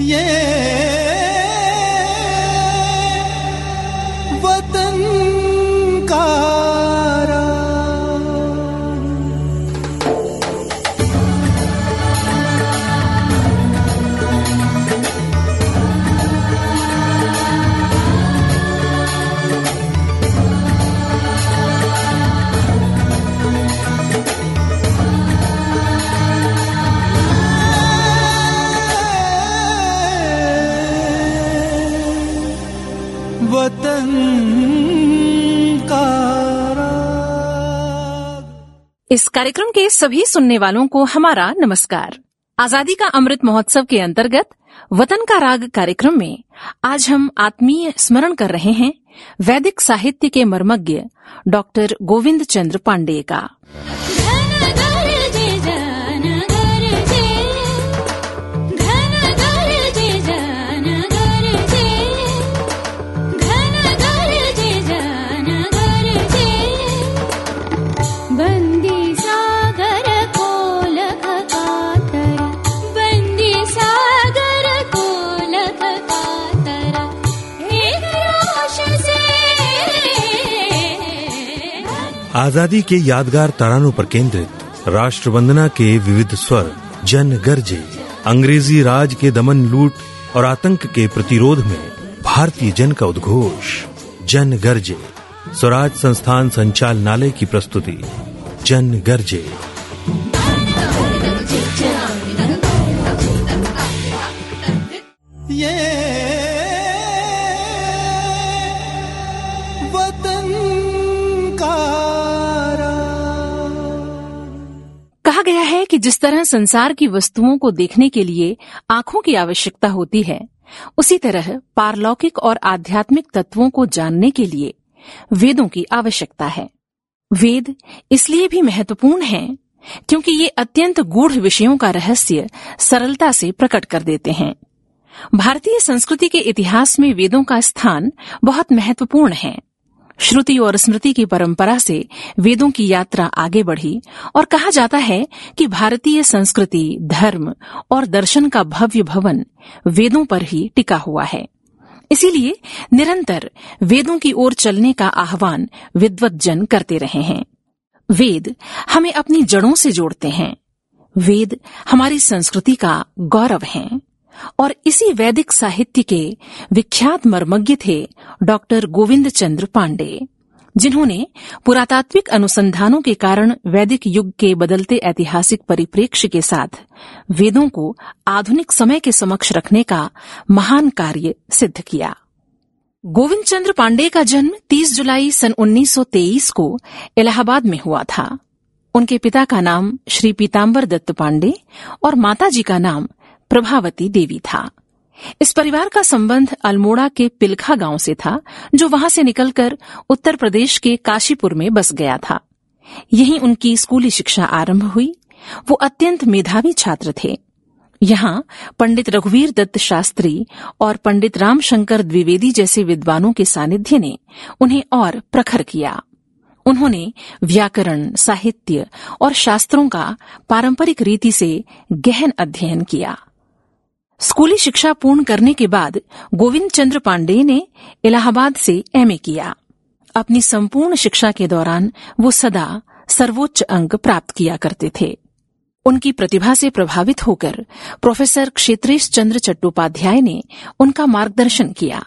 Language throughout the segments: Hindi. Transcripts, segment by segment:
वतन इस कार्यक्रम के सभी सुनने वालों को हमारा नमस्कार। आज़ादी का अमृत महोत्सव के अंतर्गत वतन का राग कार्यक्रम में आज हम आत्मीय स्मरण कर रहे हैं वैदिक साहित्य के मर्मज्ञ डॉक्टर गोविंद चंद्र पांडेय का। आज़ादी के यादगार तरानों पर केंद्रित राष्ट्र वंदना के विविध स्वर, जन गर्जे, अंग्रेज़ी राज के दमन लूट और आतंक के प्रतिरोध में भारतीय जन का उद्घोष। जन गर्जे, स्वराज संस्थान संचालनालय की प्रस्तुति। जन गरजे। जिस तरह संसार की वस्तुओं को देखने के लिए आँखों की आवश्यकता होती है, उसी तरह पारलौकिक और आध्यात्मिक तत्वों को जानने के लिए वेदों की आवश्यकता है। वेद इसलिए भी महत्वपूर्ण हैं क्योंकि ये अत्यंत गूढ़ विषयों का रहस्य सरलता से प्रकट कर देते हैं। भारतीय संस्कृति के इतिहास में वेदों का स्थान बहुत महत्वपूर्ण है। श्रुति और स्मृति की परंपरा से वेदों की यात्रा आगे बढ़ी और कहा जाता है कि भारतीय संस्कृति, धर्म और दर्शन का भव्य भवन वेदों पर ही टिका हुआ है। इसीलिए निरंतर वेदों की ओर चलने का आह्वान विद्वत जन करते रहे हैं। वेद हमें अपनी जड़ों से जोड़ते हैं। वेद हमारी संस्कृति का गौरव हैं। और इसी वैदिक साहित्य के विख्यात मर्मज्ञ थे डॉक्टर गोविंद चंद्र पांडे, जिन्होंने पुरातात्विक अनुसंधानों के कारण वैदिक युग के बदलते ऐतिहासिक परिप्रेक्ष्य के साथ वेदों को आधुनिक समय के समक्ष रखने का महान कार्य सिद्ध किया। गोविंद चंद्र पांडे का जन्म 30 जुलाई सन 1923 को इलाहाबाद में हुआ था। उनके पिता का नाम श्री पीताम्बर दत्त पांडे और माताजी का नाम प्रभावती देवी था। इस परिवार का संबंध अल्मोड़ा के पिलखा गाँव से था, जो वहाँ से निकलकर उत्तर प्रदेश के काशीपुर में बस गया था। यहीं उनकी स्कूली शिक्षा आरंभ हुई। वो अत्यंत मेधावी छात्र थे। यहाँ पंडित रघुवीर दत्त शास्त्री और पंडित रामशंकर द्विवेदी जैसे विद्वानों के सानिध्य ने उन्हें और प्रखर किया। उन्होंने व्याकरण, साहित्य और शास्त्रों का पारंपरिक रीति से गहन अध्ययन किया। स्कूली शिक्षा पूर्ण करने के बाद गोविंद चंद्र पांडे ने इलाहाबाद से एमए किया। अपनी संपूर्ण शिक्षा के दौरान वो सदा सर्वोच्च अंक प्राप्त किया करते थे। उनकी प्रतिभा से प्रभावित होकर प्रोफेसर क्षेत्रेश चंद्र चट्टोपाध्याय ने उनका मार्गदर्शन किया।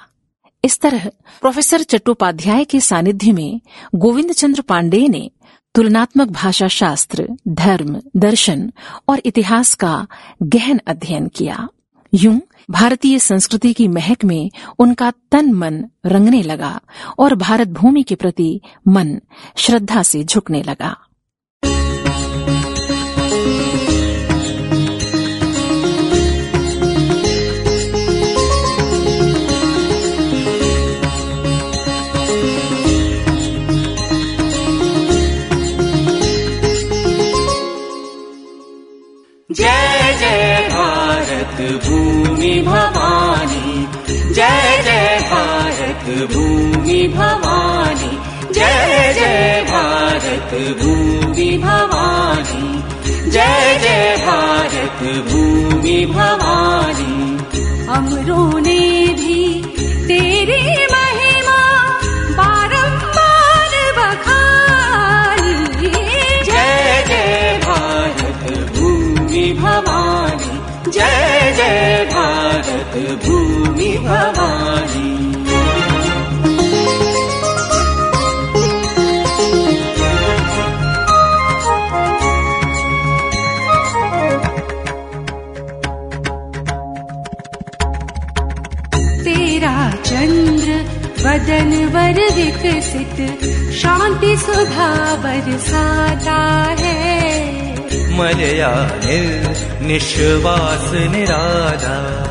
इस तरह प्रोफेसर चट्टोपाध्याय के सानिध्य में गोविंद चंद्र पांडेय ने तुलनात्मक भाषा शास्त्र धर्म, दर्शन और इतिहास का गहन अध्ययन किया। यूँ भारतीय संस्कृति की महक में उनका तन मन रंगने लगा और भारत भूमि के प्रति मन श्रद्धा से झुकने लगा। भूमि भवानी। जय जय भारत भूमि भवानी। जय जय भारत भूमि भवानी। जय जय भारत भूमि भवानी। अमरों भी तेरी भूमि भवानी। तेरा चंद्र बदन वर विकसित शांति सुधा बरसाता है। मलया निश्वास निराला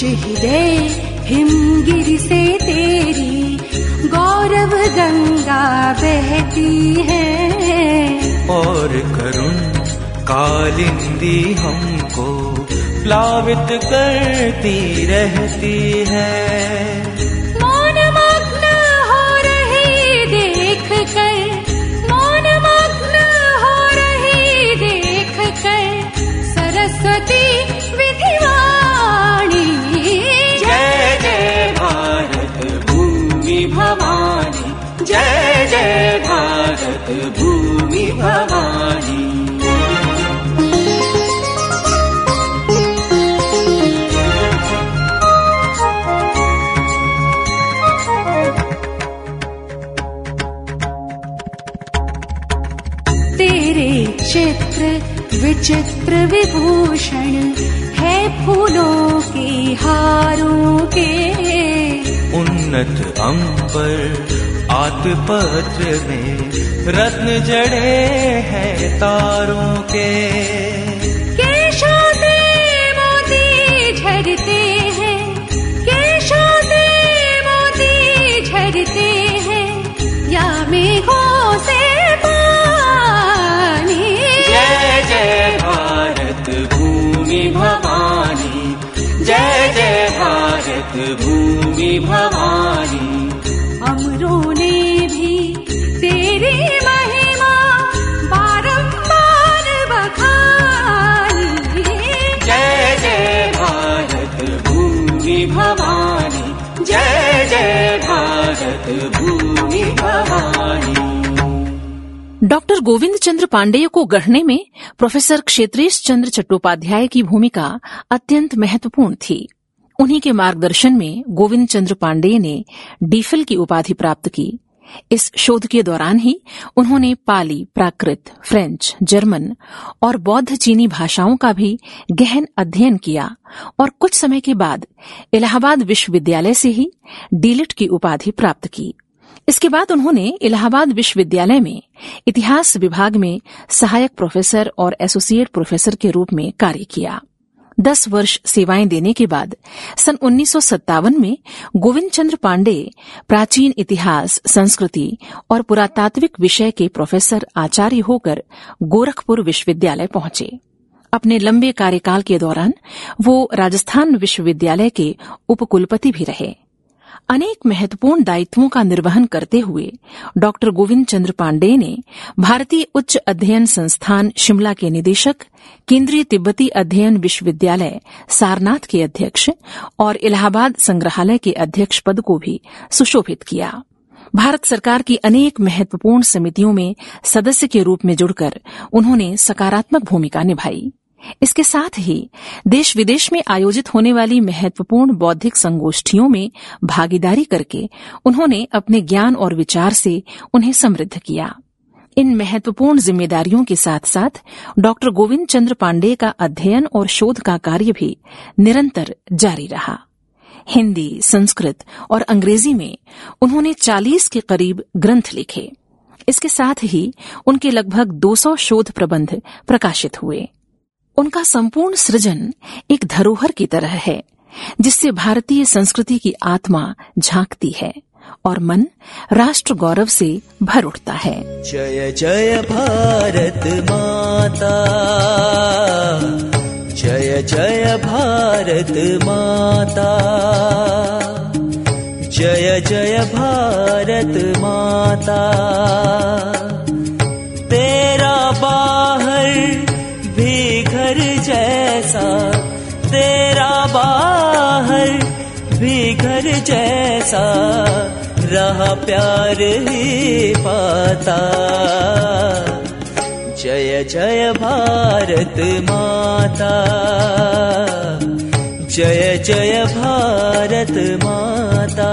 उच्च हृदय हिमगिर से तेरी गौरव गंगा बहती है। और करुण कालिंदी हमको प्लावित करती रहती है। भवानी। जय जय भारत भूमि भवानी। तेरे चित्र विचित्र विभूषण है फूलों की हारों के। उन्नत अंबर आतपत्र में रत्न जड़े हैं तारों के। भूमि भवानी। अमरों ने भी तेरी महिमा बारंबार बखानी। जय जय भारत भूमि भवानी। जय जय भारत भूमि भवानी। डॉक्टर गोविंद चंद्र पांडेय को गढ़ने में प्रोफेसर क्षेत्रेश चंद्र चट्टोपाध्याय की भूमिका अत्यंत महत्वपूर्ण थी। उन्हीं के मार्गदर्शन में गोविंद चंद्र पांडेय ने डीफिल की उपाधि प्राप्त की। इस शोध के दौरान ही उन्होंने पाली, प्राकृत, फ्रेंच, जर्मन और बौद्ध चीनी भाषाओं का भी गहन अध्ययन किया और कुछ समय के बाद इलाहाबाद विश्वविद्यालय से ही डीलिट की उपाधि प्राप्त की। इसके बाद उन्होंने इलाहाबाद विश्वविद्यालय में इतिहास विभाग में सहायक प्रोफेसर और एसोसिएट प्रोफेसर के रूप में कार्य किया। दस वर्ष सेवाएँ देने के बाद, सन उन्नीस सौ सत्तावन में गोविंद चंद्र पांडे प्राचीन इतिहास, संस्कृति और पुरातात्विक विषय के प्रोफेसर आचार्य होकर गोरखपुर विश्वविद्यालय पहुँचे। अपने लंबे कार्यकाल के दौरान वो राजस्थान विश्वविद्यालय के उपकुलपति भी रहे। अनेक महत्वपूर्ण दायित्वों का निर्वहन करते हुए डॉक्टर गोविंद चंद्र पांडेय ने भारतीय उच्च अध्ययन संस्थान शिमला के निदेशक, केंद्रीय तिब्बती अध्ययन विश्वविद्यालय सारनाथ के अध्यक्ष और इलाहाबाद संग्रहालय के अध्यक्ष पद को भी सुशोभित किया। भारत सरकार की अनेक महत्वपूर्ण समितियों में सदस्य के रूप में जुड़कर उन्होंने सकारात्मक भूमिका निभाई। इसके साथ ही देश विदेश में आयोजित होने वाली महत्वपूर्ण बौद्धिक संगोष्ठियों में भागीदारी करके उन्होंने अपने ज्ञान और विचार से उन्हें समृद्ध किया। इन महत्वपूर्ण जिम्मेदारियों के साथ साथ डॉक्टर गोविंद चंद्र पांडेय का अध्ययन और शोध का कार्य भी निरंतर जारी रहा। हिंदी, संस्कृत और अंग्रेज़ी में उन्होंने 40 के करीब ग्रंथ लिखे। इसके साथ ही उनके लगभग 200 शोध प्रबंध प्रकाशित हुए। उनका संपूर्ण सृजन एक धरोहर की तरह है, जिससे भारतीय संस्कृति की आत्मा झांकती है और मन राष्ट्र गौरव से भर उठता है। जय जय भारत माता। जय जय भारत माता। जय जय भारत माता। घर जैसा, तेरा बाहर भी घर जैसा, रहा प्यार ही पाता। जय जय भारत माता, जय जय भारत माता।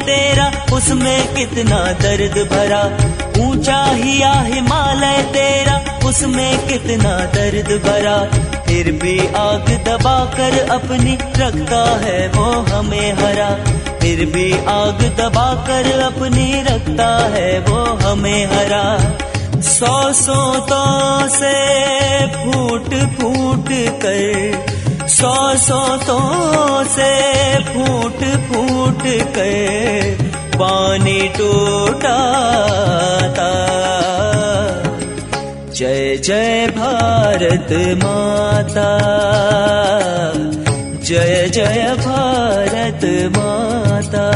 तेरा, उसमें कितना दर्द भरा। ऊँचा हिया हिमालय तेरा, उसमें कितना दर्द भरा। फिर भी आग दबा कर अपनी रखता है वो हमें हरा। फिर भी आग दबा कर अपनी रखता है वो हमें हरा। सौ सोतों से फूट फूट कर सौ सोतों से फूट फूट के पानी टूटा था। जय जय भारत माता, जय जय भारत माता।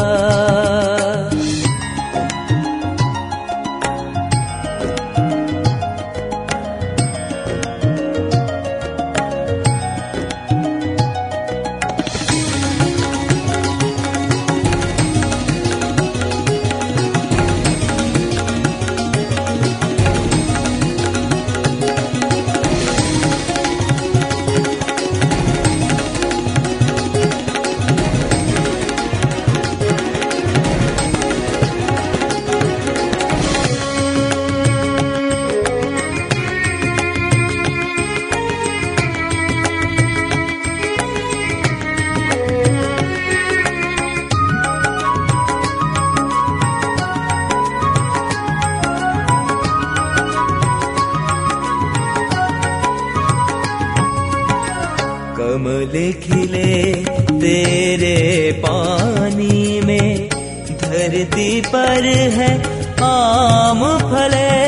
है आम फले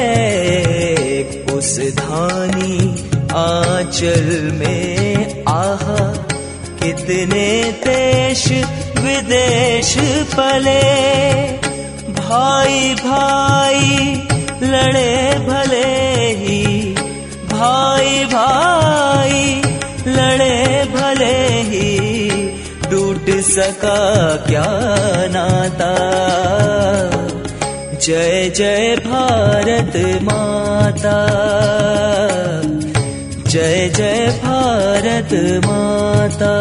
उस धानी आंचल में आहा। कितने देश विदेश पले। भाई भाई लड़े भले ही। भाई भाई लड़े भले ही। टूट सका क्या नाता? जय जय भारत माता। जय जय भारत माता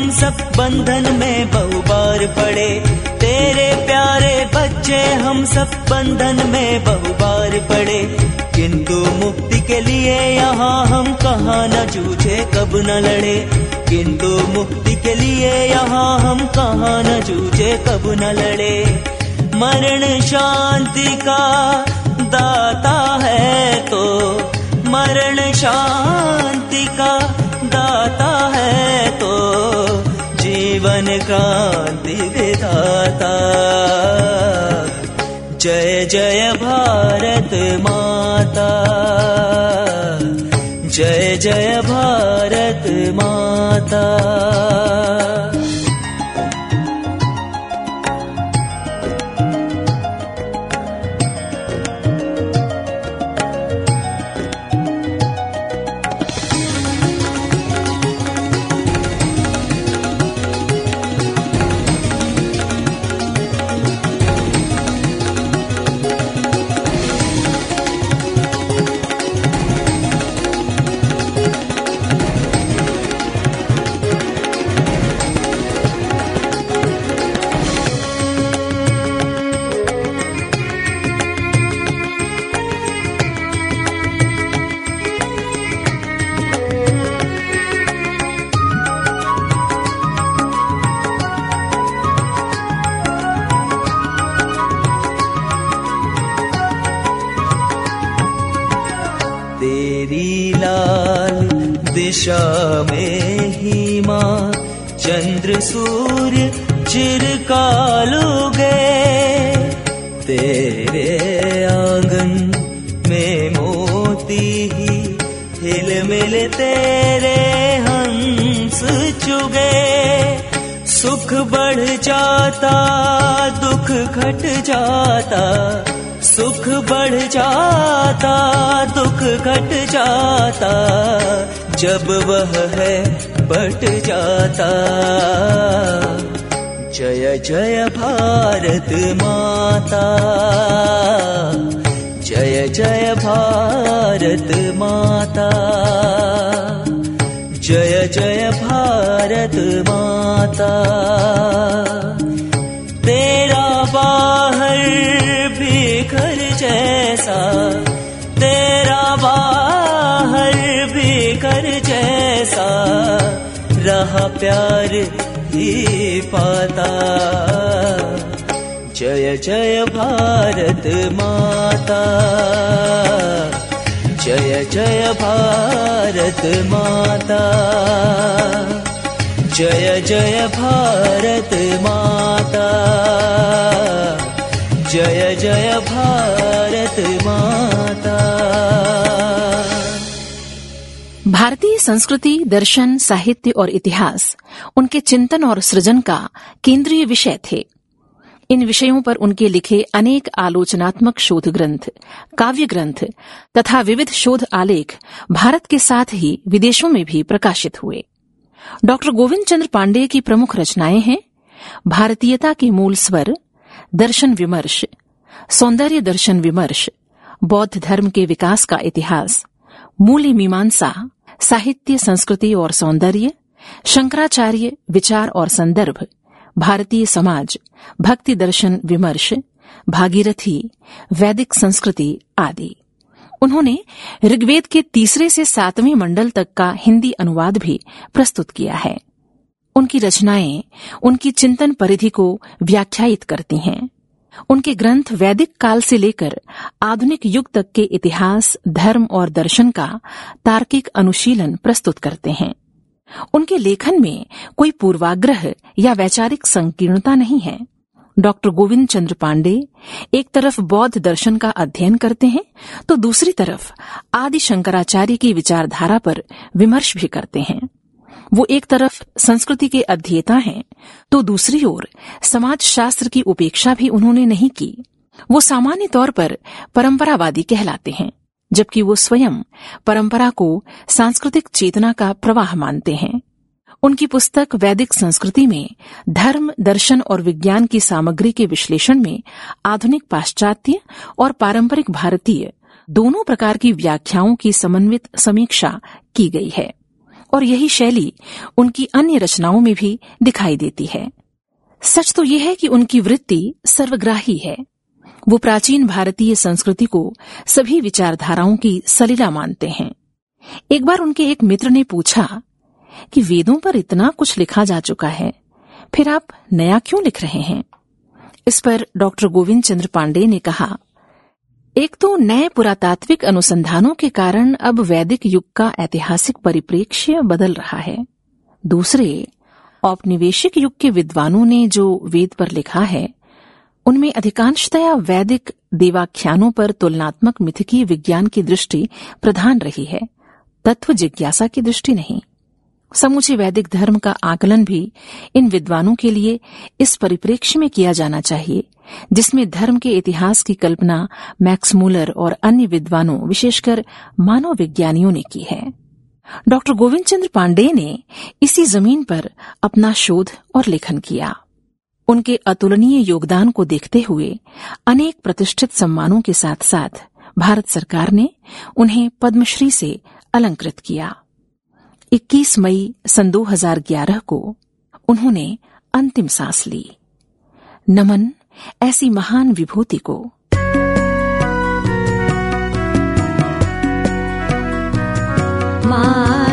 हम सब बंधन में बहु बार पड़े। तेरे प्यारे बच्चे हम सब बंधन में बहु बार पड़े। किंतु मुक्ति के लिए यहाँ हम कहाँ न जूझे, कब न लड़े। किंतु मुक्ति के लिए यहाँ हम कहाँ न जूझे, कब न लड़े। मरण शांति का दाता है तो मरण शांति का दाता है तो जीवन क्रांति विधाता। जय जय भारत माता। जय जय भारत माता। चंद्र सूर्य चिरकालो गए तेरे आँगन में मोती ही हिल मिल तेरे हंस चुगे। सुख बढ़ जाता, दुख घट जाता। सुख बढ़ जाता, दुख घट जाता। जब वह है बट जाता। जय जय भारत माता। जय जय भारत माता। जय जय भारत माता। तेरा बाहर भी घर जैसा रहा प्यार ही पाता। जय जय भारत माता। जय जय भारत माता। जय जय भारत माता। जय जय भारत माता। भारतीय संस्कृति, दर्शन, साहित्य और इतिहास उनके चिंतन और सृजन का केंद्रीय विषय थे। इन विषयों पर उनके लिखे अनेक आलोचनात्मक शोध ग्रंथ, काव्य ग्रंथ तथा विविध शोध आलेख भारत के साथ ही विदेशों में भी प्रकाशित हुए। डॉक्टर गोविंद चंद्र पांडेय की प्रमुख रचनाएँ हैं, भारतीयता के मूल स्वर, दर्शन विमर्श, सौंदर्य दर्शन विमर्श, बौद्ध धर्म के विकास का इतिहास मूल्य मीमांसा साहित्य, संस्कृति और सौंदर्य, शंकराचार्य, विचार और संदर्भ, भारतीय समाज, भक्ति दर्शन, विमर्श, भागीरथी, वैदिक संस्कृति आदि। उन्होंने ऋग्वेद के तीसरे से सातवें मंडल तक का हिंदी अनुवाद भी प्रस्तुत किया है। उनकी रचनाएँ उनकी चिंतन परिधि को व्याख्यायित करती हैं। उनके ग्रंथ वैदिक काल से लेकर आधुनिक युग तक के इतिहास, धर्म और दर्शन का तार्किक अनुशीलन प्रस्तुत करते हैं। उनके लेखन में कोई पूर्वाग्रह या वैचारिक संकीर्णता नहीं है। डॉक्टर गोविंद चंद्र पांडे एक तरफ़ बौद्ध दर्शन का अध्ययन करते हैं तो दूसरी तरफ़ आदि शंकराचार्य की विचारधारा पर विमर्श भी करते हैं। वो एक तरफ़ संस्कृति के अध्येता हैं तो दूसरी ओर समाज शास्त्र की उपेक्षा भी उन्होंने नहीं की। वो सामान्य तौर पर परंपरावादी कहलाते हैं, जबकि वो स्वयं परंपरा को सांस्कृतिक चेतना का प्रवाह मानते हैं। उनकी पुस्तक वैदिक संस्कृति में धर्म, दर्शन और विज्ञान की सामग्री के विश्लेषण में आधुनिक पाश्चात्य और पारंपरिक भारतीय दोनों प्रकार की व्याख्याओं की समन्वित समीक्षा की गई है। और यही शैली उनकी अन्य रचनाओं में भी दिखाई देती है। सच तो यह है कि उनकी वृत्ति सर्वग्राही है। वो प्राचीन भारतीय संस्कृति को सभी विचारधाराओं की सलीला मानते हैं। एक बार उनके एक मित्र ने पूछा कि वेदों पर इतना कुछ लिखा जा चुका है, फिर आप नया क्यों लिख रहे हैं? इस पर डॉक्टर गोविंद चंद्र पांडे ने कहा एक तो नए पुरातात्विक अनुसंधानों के कारण अब वैदिक युग का ऐतिहासिक परिप्रेक्ष्य बदल रहा है। दूसरे, औपनिवेशिक युग के विद्वानों ने जो वेद पर लिखा है, उनमें अधिकांशतया वैदिक देवाख्यानों पर तुलनात्मक मिथकीय विज्ञान की दृष्टि प्रधान रही है, तत्व जिज्ञासा की दृष्टि नहीं। समूचे वैदिक धर्म का आकलन भी इन विद्वानों के लिए इस परिप्रेक्ष्य में किया जाना चाहिए जिसमें धर्म के इतिहास की कल्पना मैक्स मूलर और अन्य विद्वानों, विशेषकर मानव विज्ञानियों ने की है। डॉक्टर गोविंद चंद्र पांडे ने इसी ज़मीन पर अपना शोध और लेखन किया। उनके अतुलनीय योगदान को देखते हुए अनेक प्रतिष्ठित सम्मानों के साथ साथ भारत सरकार ने उन्हें पद्मश्री से अलंकृत किया। 21 मई सन 2011 को उन्होंने अंतिम सांस ली। नमन ऐसी महान विभूति को। मानस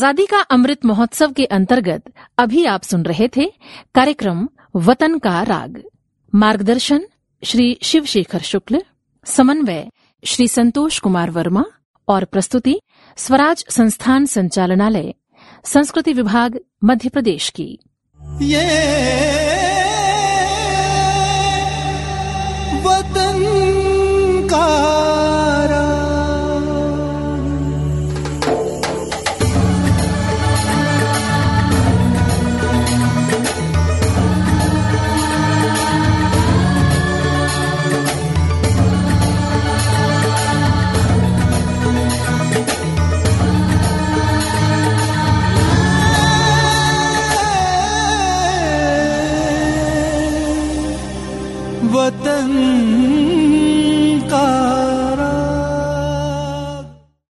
आज़ादी का अमृत महोत्सव के अंतर्गत अभी आप सुन रहे थे कार्यक्रम वतन का राग। मार्गदर्शन श्री शिवशेखर शुक्ल, समन्वय श्री संतोष कुमार वर्मा और प्रस्तुति स्वराज संस्थान संचालनालय, संस्कृति विभाग, मध्य प्रदेश की। ये